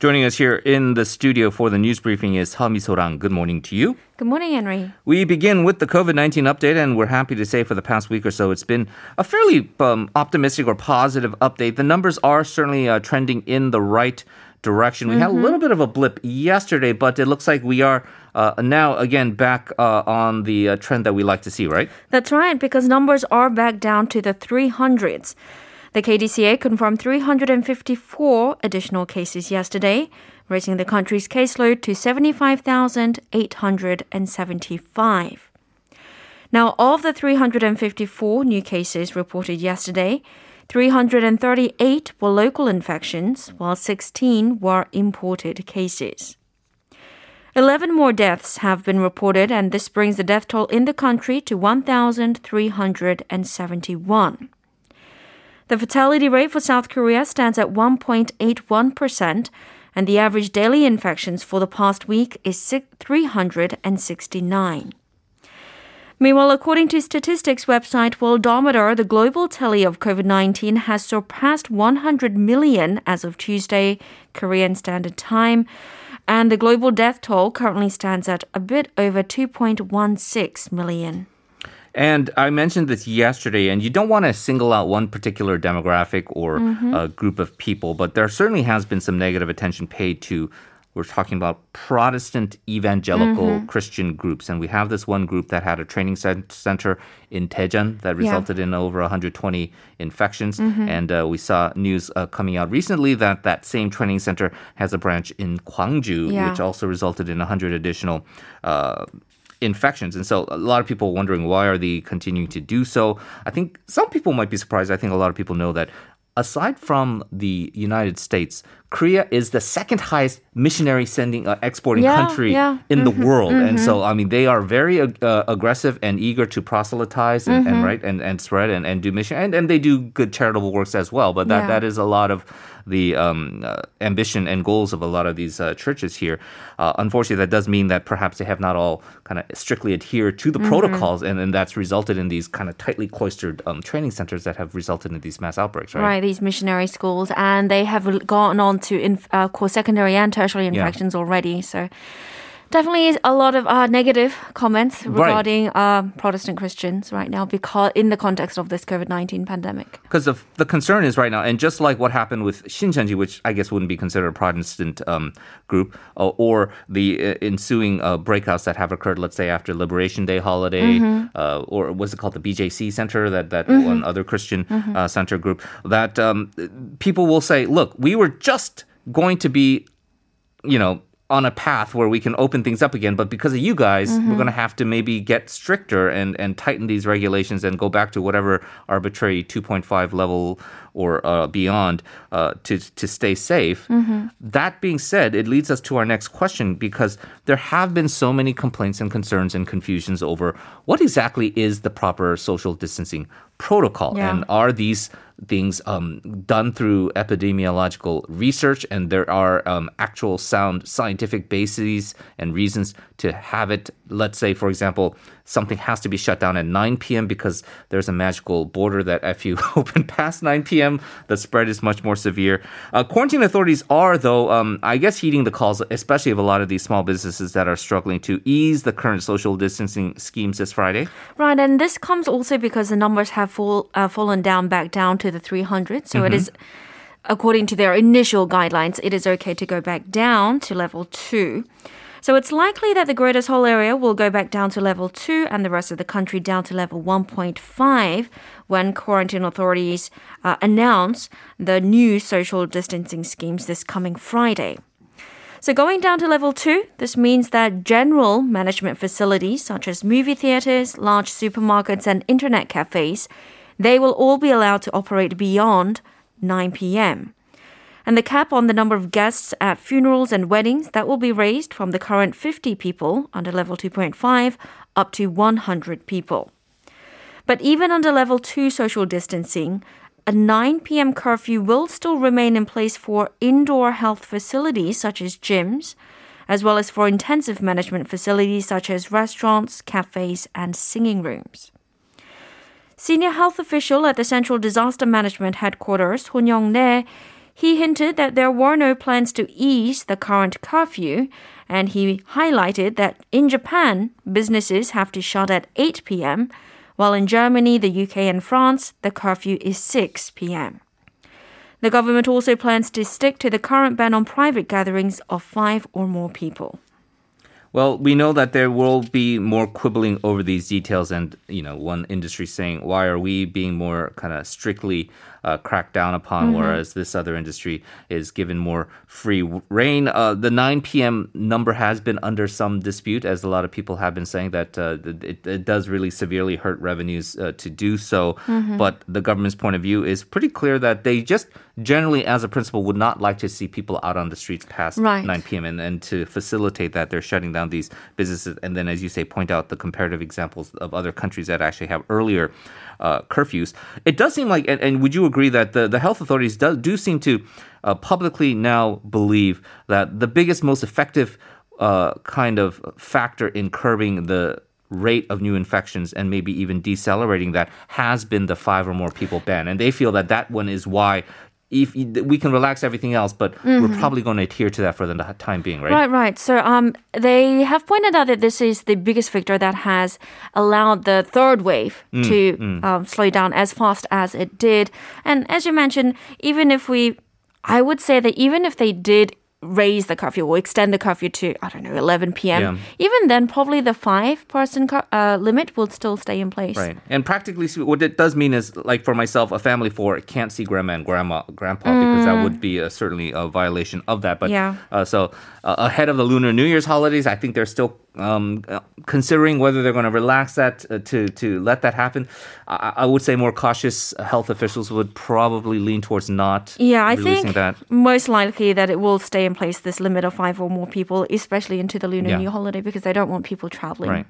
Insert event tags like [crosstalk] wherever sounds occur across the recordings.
Joining us here in the studio for the news briefing is Hami Sorang. Good morning to you. Good morning, Henry. We begin with the COVID 19 update, and we're happy to say for the past week or so, it's been a fairly um, optimistic or positive update. The numbers are certainly uh, trending in the right direction. We mm-hmm. had a little bit of a blip yesterday, but it looks like we are uh, now again back uh, on the uh, trend that we like to see, right? That's right, because numbers are back down to the 300s. The KDCA confirmed 354 additional cases yesterday, raising the country's caseload to 75,875. Now, of the 354 new cases reported yesterday, 338 were local infections, while 16 were imported cases. 11 more deaths have been reported, and this brings the death toll in the country to 1,371. The fatality rate for South Korea stands at 1.81%, and the average daily infections for the past week is 369. Meanwhile, according to statistics website Worldometer, the global tally of COVID 19 has surpassed 100 million as of Tuesday, Korean Standard Time, and the global death toll currently stands at a bit over 2.16 million. And I mentioned this yesterday, and you don't want to single out one particular demographic or mm-hmm. a group of people, but there certainly has been some negative attention paid to. We're talking about Protestant evangelical mm-hmm. Christian groups, and we have this one group that had a training center in Daejeon that resulted yeah. in over 120 infections. Mm-hmm. And uh, we saw news uh, coming out recently that that same training center has a branch in Gwangju, yeah. which also resulted in 100 additional. Infections. And so a lot of people wondering why are they continuing to do so? I think some people might be surprised. I think a lot of people know that aside from the United States, Korea is the second highest missionary sending uh, exporting yeah, country yeah. in mm-hmm, the world, mm-hmm. and so I mean they are very uh, aggressive and eager to proselytize and, mm-hmm. and right and, and spread and, and do mission and, and they do good charitable works as well. But that, yeah. that is a lot of the um, uh, ambition and goals of a lot of these uh, churches here. Uh, unfortunately, that does mean that perhaps they have not all kind of strictly adhered to the mm-hmm. protocols, and, and that's resulted in these kind of tightly cloistered um, training centers that have resulted in these mass outbreaks, right? Right, these missionary schools, and they have gone on to in, uh, cause secondary and tertiary infections yeah. already. So definitely a lot of uh, negative comments regarding right. uh, Protestant Christians right now because in the context of this COVID nineteen pandemic. Because the concern is right now, and just like what happened with Shincheonji, which I guess wouldn't be considered a Protestant um, group, uh, or the uh, ensuing uh, breakouts that have occurred, let's say after Liberation Day holiday, mm-hmm. Uh, or was it called the BJC Center, that that mm-hmm. one other Christian mm-hmm. center group, that um, people will say, look, we were just going to be, you know on a path where we can open things up again. But because of you guys, mm-hmm. we're going to have to maybe get stricter and, and tighten these regulations and go back to whatever arbitrary 2.5 level or uh, beyond uh, to, to stay safe. Mm-hmm. That being said, it leads us to our next question because there have been so many complaints and concerns and confusions over what exactly is the proper social distancing protocol yeah. and are these things um, done through epidemiological research, and there are um, actual sound scientific bases and reasons to have it. Let's say, for example, something has to be shut down at 9 p.m. because there's a magical border that if you [laughs] open past 9 p.m., the spread is much more severe. Uh, quarantine authorities are, though, um, I guess, heeding the calls, especially of a lot of these small businesses that are struggling to ease the current social distancing schemes this Friday. Right, and this comes also because the numbers have fall, uh, fallen down back down to the 300. So mm-hmm. it is according to their initial guidelines, it is okay to go back down to level two. So it's likely that the Greater Seoul area will go back down to level 2 and the rest of the country down to level 1.5 when quarantine authorities uh, announce the new social distancing schemes this coming Friday. So going down to level 2, this means that general management facilities such as movie theaters, large supermarkets and internet cafes, they will all be allowed to operate beyond 9 p.m and the cap on the number of guests at funerals and weddings that will be raised from the current 50 people under level 2.5 up to 100 people. But even under level 2 social distancing, a 9 p.m. curfew will still remain in place for indoor health facilities such as gyms, as well as for intensive management facilities such as restaurants, cafes, and singing rooms. Senior health official at the Central Disaster Management Headquarters, Son Young-rae, He hinted that there were no plans to ease the current curfew, and he highlighted that in Japan, businesses have to shut at 8 p.m., while in Germany, the UK, and France, the curfew is 6 p.m. The government also plans to stick to the current ban on private gatherings of five or more people. Well, we know that there will be more quibbling over these details, and you know, one industry saying, "Why are we being more kind of strictly uh, cracked down upon, mm-hmm. whereas this other industry is given more free reign?" Uh, the 9 p.m. number has been under some dispute, as a lot of people have been saying that uh, it, it, does really severely hurt revenues uh, to do so. Mm-hmm. But the government's point of view is pretty clear that they just generally, as a principle, would not like to see people out on the streets past right. 9 p.m. And, and to facilitate that, they're shutting down these businesses. And then, as you say, point out the comparative examples of other countries that actually have earlier uh, curfews. It does seem like, and, and, would you agree that the, the health authorities do, do seem to uh, publicly now believe that the biggest, most effective uh, kind of factor in curbing the rate of new infections and maybe even decelerating that has been the five or more people ban. And they feel that that one is why if we can relax everything else, but mm-hmm. we're probably going to adhere to that for the time being, right? Right, right. So um, they have pointed out that this is the biggest factor that has allowed the third wave mm, to mm. Um, slow down as fast as it did. And as you mentioned, even if we, I would say that even if they did raise the curfew or extend the curfew to I don't know 11 p.m. Yeah. Even then, probably the five person uh, limit will still stay in place. Right, and practically, what it does mean is, like for myself, a family four can't see grandma and grandma, grandpa mm. because that would be a, certainly a violation of that. But yeah, uh, so uh, ahead of the Lunar New Year's holidays, I think they're still um, considering whether they're going to relax that uh, to to let that happen. I, I, would say more cautious health officials would probably lean towards not. Yeah, I think that. most likely that it will stay in place. This limit of five or more people, especially into the Lunar yeah. New holiday, because they don't want people traveling. Right.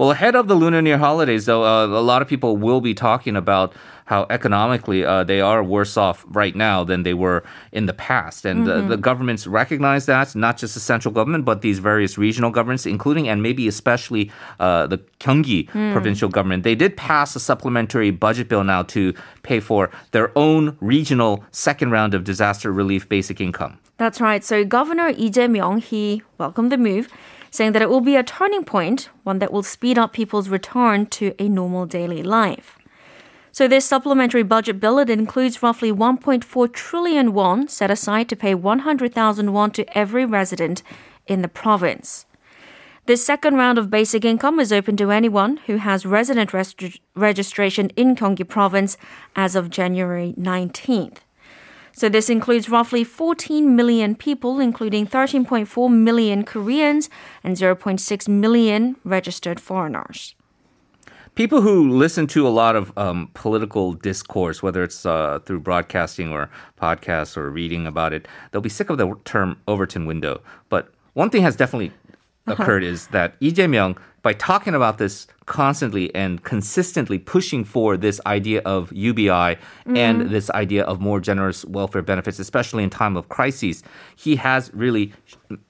Well, ahead of the Lunar New Year holidays, though, uh, a lot of people will be talking about how economically uh, they are worse off right now than they were in the past. And mm-hmm. the, the governments recognize that, not just the central government, but these various regional governments, including and maybe especially uh, the Gyeonggi mm. provincial government. They did pass a supplementary budget bill now to pay for their own regional second round of disaster relief basic income. That's right. So Governor Lee Jae-myung, he welcomed the move saying that it will be a turning point, one that will speed up people's return to a normal daily life. So this supplementary budget bill it includes roughly 1.4 trillion won set aside to pay 100,000 won to every resident in the province. This second round of basic income is open to anyone who has resident rest- registration in Gyeonggi province as of January 19th. So this includes roughly 14 million people, including 13.4 million Koreans and 0.6 million registered foreigners people who listen to a lot of um, political discourse, whether it's uh, through broadcasting or podcasts or reading about it, they'll be sick of the term Overton window. But one thing has definitely. Occurred is that Lee Jae-myung, by talking about this constantly and consistently pushing for this idea of UBI mm-hmm. and this idea of more generous welfare benefits, especially in time of crises, he has really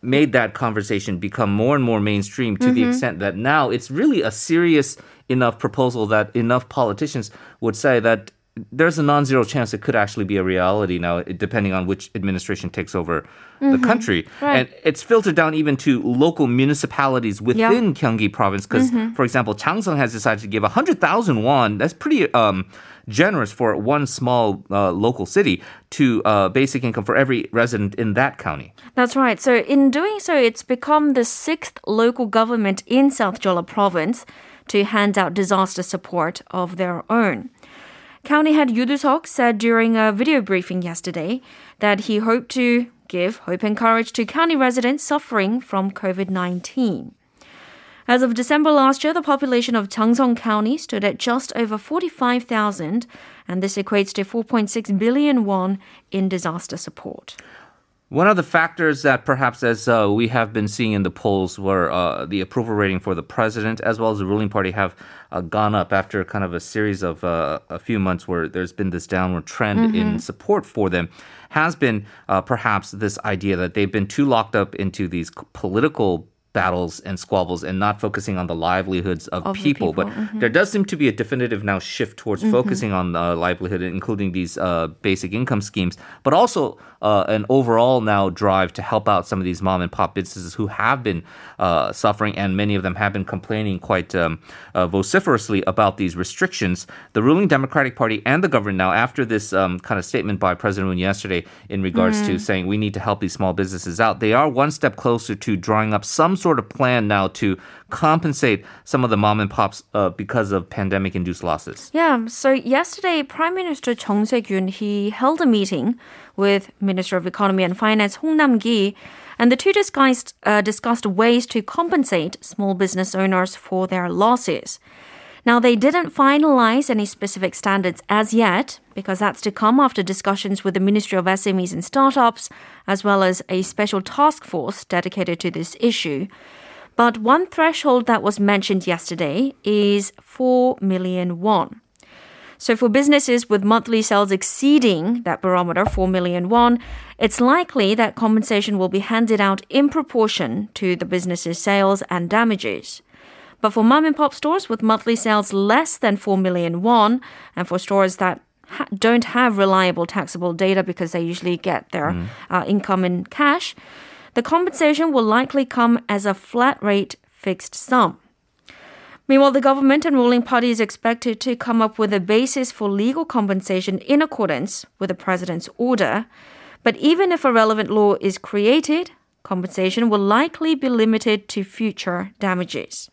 made that conversation become more and more mainstream to mm-hmm. the extent that now it's really a serious enough proposal that enough politicians would say that there's a non-zero chance it could actually be a reality now, depending on which administration takes over mm-hmm. the country. Right. And it's filtered down even to local municipalities within yep. Gyeonggi province. Because, mm-hmm. for example, Jangseong has decided to give 100,000 won. That's pretty um, generous for one small uh, local city to uh, basic income for every resident in that county. That's right. So in doing so, it's become the sixth local government in South Jeolla province to hand out disaster support of their own. County head Yoo said during a video briefing yesterday that he hoped to give hope and courage to county residents suffering from COVID-19. As of December last year, the population of Jangseong County stood at just over 45,000, and this equates to 4.6 billion won in disaster support. One of the factors that perhaps, as uh, we have been seeing in the polls, where uh, the approval rating for the president as well as the ruling party have uh, gone up after kind of a series of uh, a few months where there's been this downward trend mm-hmm. in support for them, has been uh, perhaps this idea that they've been too locked up into these political battles and squabbles and not focusing on the livelihoods of, Of people. people, But there does seem to be a definitive now shift towards focusing on the livelihood, including these uh, basic income schemes, but also uh, an overall now drive to help out some of these mom and pop businesses who have been uh, suffering, and many of them have been complaining quite um, uh, vociferously about these restrictions. The ruling Democratic Party and the government now, after this um, kind of statement by President Moon yesterday in regards to saying we need to help these small businesses out, they are one step closer to drawing up some sort of plan now to compensate some of the mom and pops uh, because of pandemic-induced losses. Yeah, so yesterday, Prime Minister Chung Se-kyun, he held a meeting with Minister of Economy and Finance Hong Nam-gi. and the two discussed, uh, discussed ways to compensate small business owners for their losses. Now, they didn't finalize any specific standards as yet, because that's to come after discussions with the Ministry of SMEs and Startups, as well as a special task force dedicated to this issue. But one threshold that was mentioned yesterday is 4 million won. So for businesses with monthly sales exceeding that barometer, 4 million won, it's likely that compensation will be handed out in proportion to the business's sales and damages. But for mom and pop stores with monthly sales less than 4 million won, and for stores that ha- don't have reliable taxable data because they usually get their uh, income in cash, the compensation will likely come as a flat rate fixed sum. Meanwhile, the government and ruling party is expected to come up with a basis for legal compensation in accordance with the president's order. But even if a relevant law is created, compensation will likely be limited to future damages.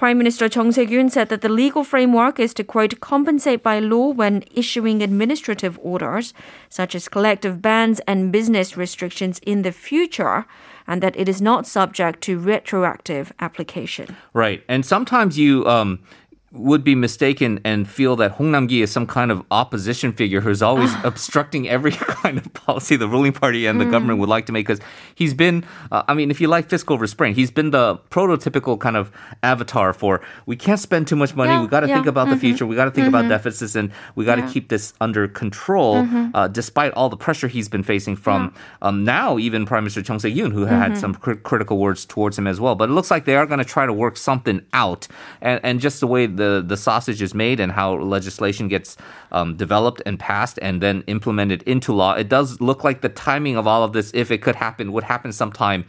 Prime Minister Chung Se-kyun said that the legal framework is to quote compensate by law when issuing administrative orders such as collective bans and business restrictions in the future and that it is not subject to retroactive application. Right. And sometimes you um, would be mistaken and feel that Hong Nam-gi is some kind of opposition figure who's always [sighs] obstructing every [laughs] kind of policy the ruling party and the government would like to make because he's been uh, I mean if you like fiscal restraint he's been the prototypical kind of avatar for we can't spend too much money Yeah, we got to yeah, think about the future we got to think about deficits and we got to Yeah. keep this under control uh, despite all the pressure he's been facing from um, now even Prime Minister Chung Se-kyun who had some cri- critical words towards him as well. But it looks like they are going to try to work something out. And, and just the way the, the sausage is made and how legislation gets um, developed and passed and then implemented into law it does look like the timing of all of this if it could happen would happen sometime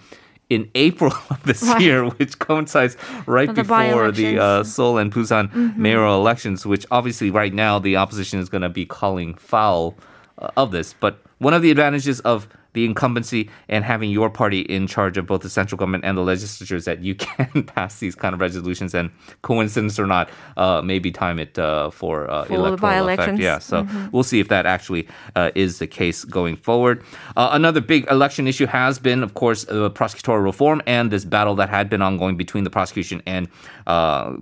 in [laughs] April of this Right. year, which coincides right the before the uh. Seoul and Busan Mm-hmm. mayoral elections, which obviously right now the opposition is going to be calling foul uh, of this. But one of the advantages of the incumbency and having your party in charge of both the central government and the legislature is that you [laughs] can pass these kind of resolutions and coincidence or not, uh, maybe time it uh, for, uh, electoral effect. Yeah, so we'll see if that actually uh, is the case going forward. Uh, another big election issue has been, of course, uh, prosecutorial reform and this battle that had been ongoing between the prosecution and uh,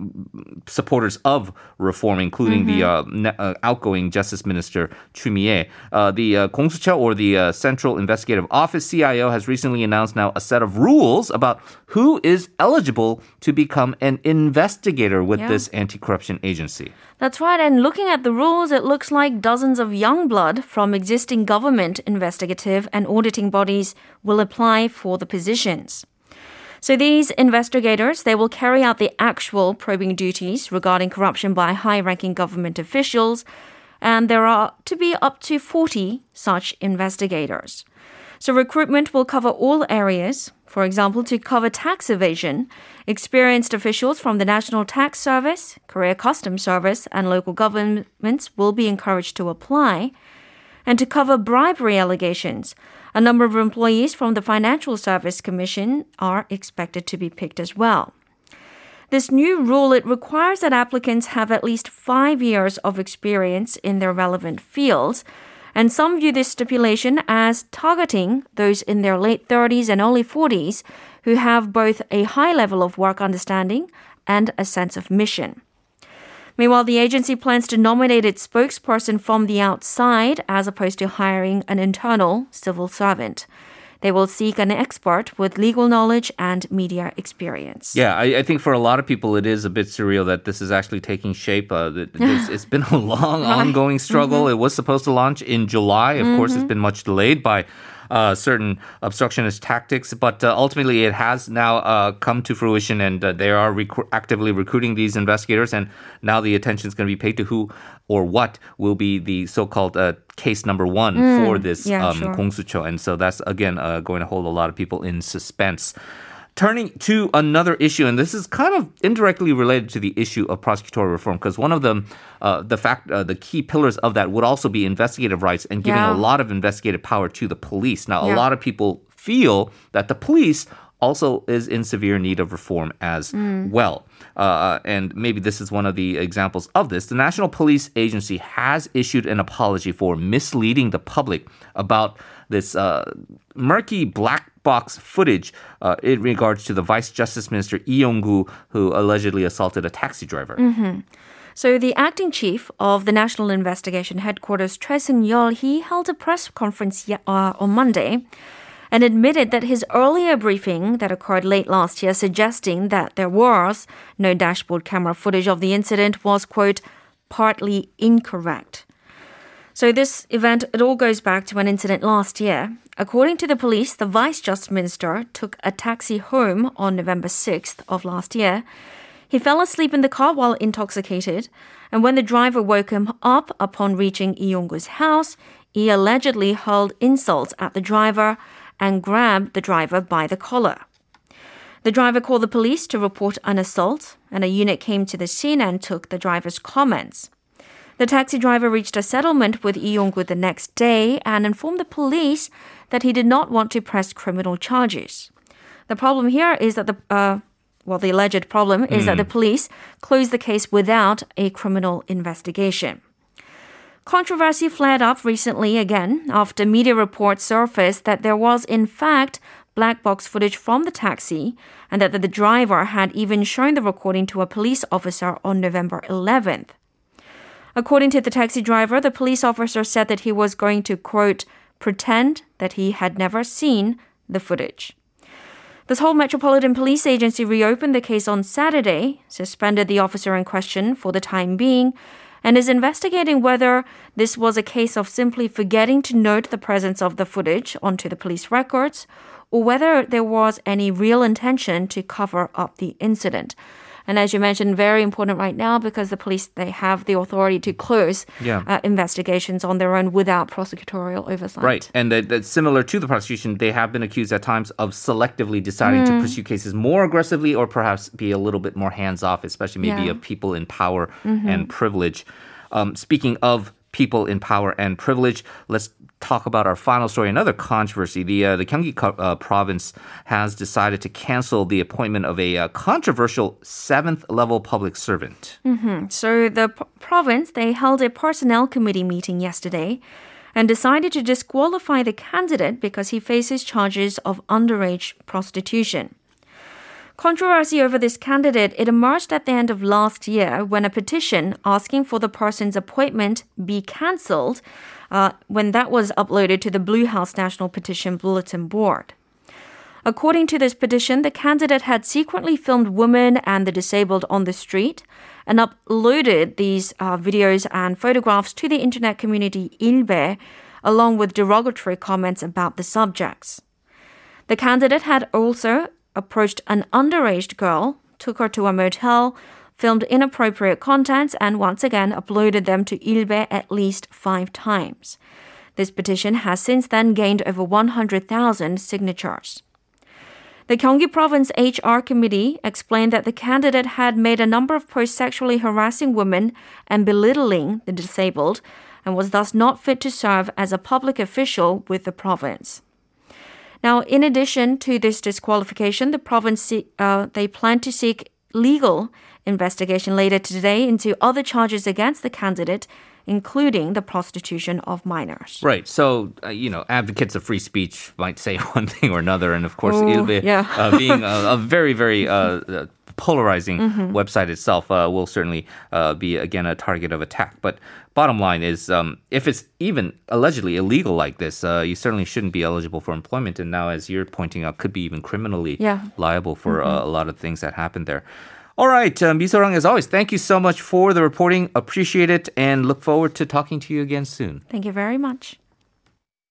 supporters of reform, including the uh, outgoing Justice Minister Choo Mi-ae. Uh, the uh, Gongsucheo, or the uh, Central Investigative Office CIO, has recently announced now a set of rules about who is eligible to become an investigator with Yeah. this anti-corruption agency. That's right, and looking at the rules, it looks like dozens of young blood from existing government investigative and auditing bodies will apply for the positions. So these investigators, they will carry out the actual probing duties regarding corruption by high-ranking government officials, and there are to be up to 40 such investigators. So recruitment will cover all areas. For example, to cover tax evasion, experienced officials from the National Tax Service, Korea Customs Service, and local governments will be encouraged to apply. And to cover bribery allegations, a number of employees from the Financial Service Commission are expected to be picked as well. This new rule it requires that applicants have at least 5 years of experience in their relevant fields, and some view this stipulation as targeting those in their late 30s and early 40s who have both a high level of work understanding and a sense of mission. Meanwhile, the agency plans to nominate its spokesperson from the outside as opposed to hiring an internal civil servant. They will seek an expert with legal knowledge and media experience. Yeah, I, I think for a lot of people, it is a bit surreal that this is actually taking shape. Uh, that it's, [laughs] it's been a long, ongoing struggle. It was supposed to launch in July. Of course, it's been much delayed by uh, certain obstructionist tactics. But uh, ultimately, it has now uh, come to fruition, and uh, they are rec- actively recruiting these investigators. And now the attention is going to be paid to who or what will be the so-called uh, case number one mm, for this yeah, um, sure. Gongsucheo. And so that's again uh, going to hold a lot of people in suspense. Turning to another issue, and this is kind of indirectly related to the issue of prosecutorial reform, because one of them, uh, the fact, uh, the key pillars of that would also be investigative rights and giving Yeah. a lot of investigative power to the police. Now, a lot of people feel that the police also is in severe need of reform as well. Uh, and maybe this is one of the examples of this. The National Police Agency has issued an apology for misleading the public about this uh, murky black box footage uh, in regards to the Vice Justice Minister Lee Yong-gu, who allegedly assaulted a taxi driver. So the acting chief of the National Investigation Headquarters, Choi Seung-yeol, he held a press conference uh, on Monday and admitted that his earlier briefing that occurred late last year suggesting that there was no dashboard camera footage of the incident was, quote, partly incorrect. So this event, it all goes back to an incident last year. According to the police, the vice justice minister took a taxi home on November 6th of last year. He fell asleep in the car while intoxicated, and when the driver woke him up upon reaching Lee Yong-gu's house, he allegedly hurled insults at the driver and grabbed the driver by the collar. The driver called the police to report an assault, and a unit came to the scene and took the driver's comments. The taxi driver reached a settlement with Lee Yong-gu the next day and informed the police that he did not want to press criminal charges. The problem here is that the uh, well, the alleged problem is that the police closed the case without a criminal investigation. Controversy flared up recently again after media reports surfaced that there was, in fact, black box footage from the taxi and that the driver had even shown the recording to a police officer on November 11th. According to the taxi driver, the police officer said that he was going to, quote, pretend that he had never seen the footage. The Seoul Metropolitan Police Agency reopened the case on Saturday, suspended the officer in question for the time being, and is investigating whether this was a case of simply forgetting to note the presence of the footage onto the police records or whether there was any real intention to cover up the incident. And as you mentioned, very important right now because the police they have the authority to close Yeah. uh, investigations on their own without prosecutorial oversight. Right. And that, that's similar to the prosecution. They have been accused at times of selectively deciding to pursue cases more aggressively or perhaps be a little bit more hands off, especially maybe Yeah. of people in power and privilege. Um, speaking of people in power and privilege, let's talk about our final story. Another controversy. The uh, the Gyeonggi uh, province has decided to cancel the appointment of a uh, controversial seventh level public servant. So the p- province they held a personnel committee meeting yesterday and decided to disqualify the candidate because he faces charges of underage prostitution. Controversy over this candidate it emerged at the end of last year when a petition asking for the person's appointment be cancelled uh, when that was uploaded to the Blue House National Petition Bulletin Board. According to this petition, the candidate had secretly filmed women and the disabled on the street and uploaded these uh, videos and photographs to the internet community Ilbe, along with derogatory comments about the subjects. The candidate had also approached an underage girl, took her to a motel, filmed inappropriate contents, and once again uploaded them to Ilbe at least five times. This petition has since then gained over 100,000 signatures. The Gyeonggi Province HR Committee explained that the candidate had made a number of posts sexually harassing women and belittling the disabled and was thus not fit to serve as a public official with the province. Now, in addition to this disqualification, the province se- uh, they plan to seek legal investigation later today into other charges against the candidate, including the prostitution of minors. Right. So, uh, you know, advocates of free speech might say [laughs] one thing or another. And of course, Oh, Ilbe, yeah. uh, being a, a very, very uh, uh, polarizing Mm-hmm. website itself, uh, will certainly uh, be, again, a target of attack. But bottom line is, um, if it's even allegedly illegal like this, uh, you certainly shouldn't be eligible for employment. And now, as you're pointing out, could be even criminally Yeah. Mm-hmm. liable for uh, a lot of things that happened there. All right, um, Misorang, as always, thank you so much for the reporting. Appreciate it and look forward to talking to you again soon. Thank you very much.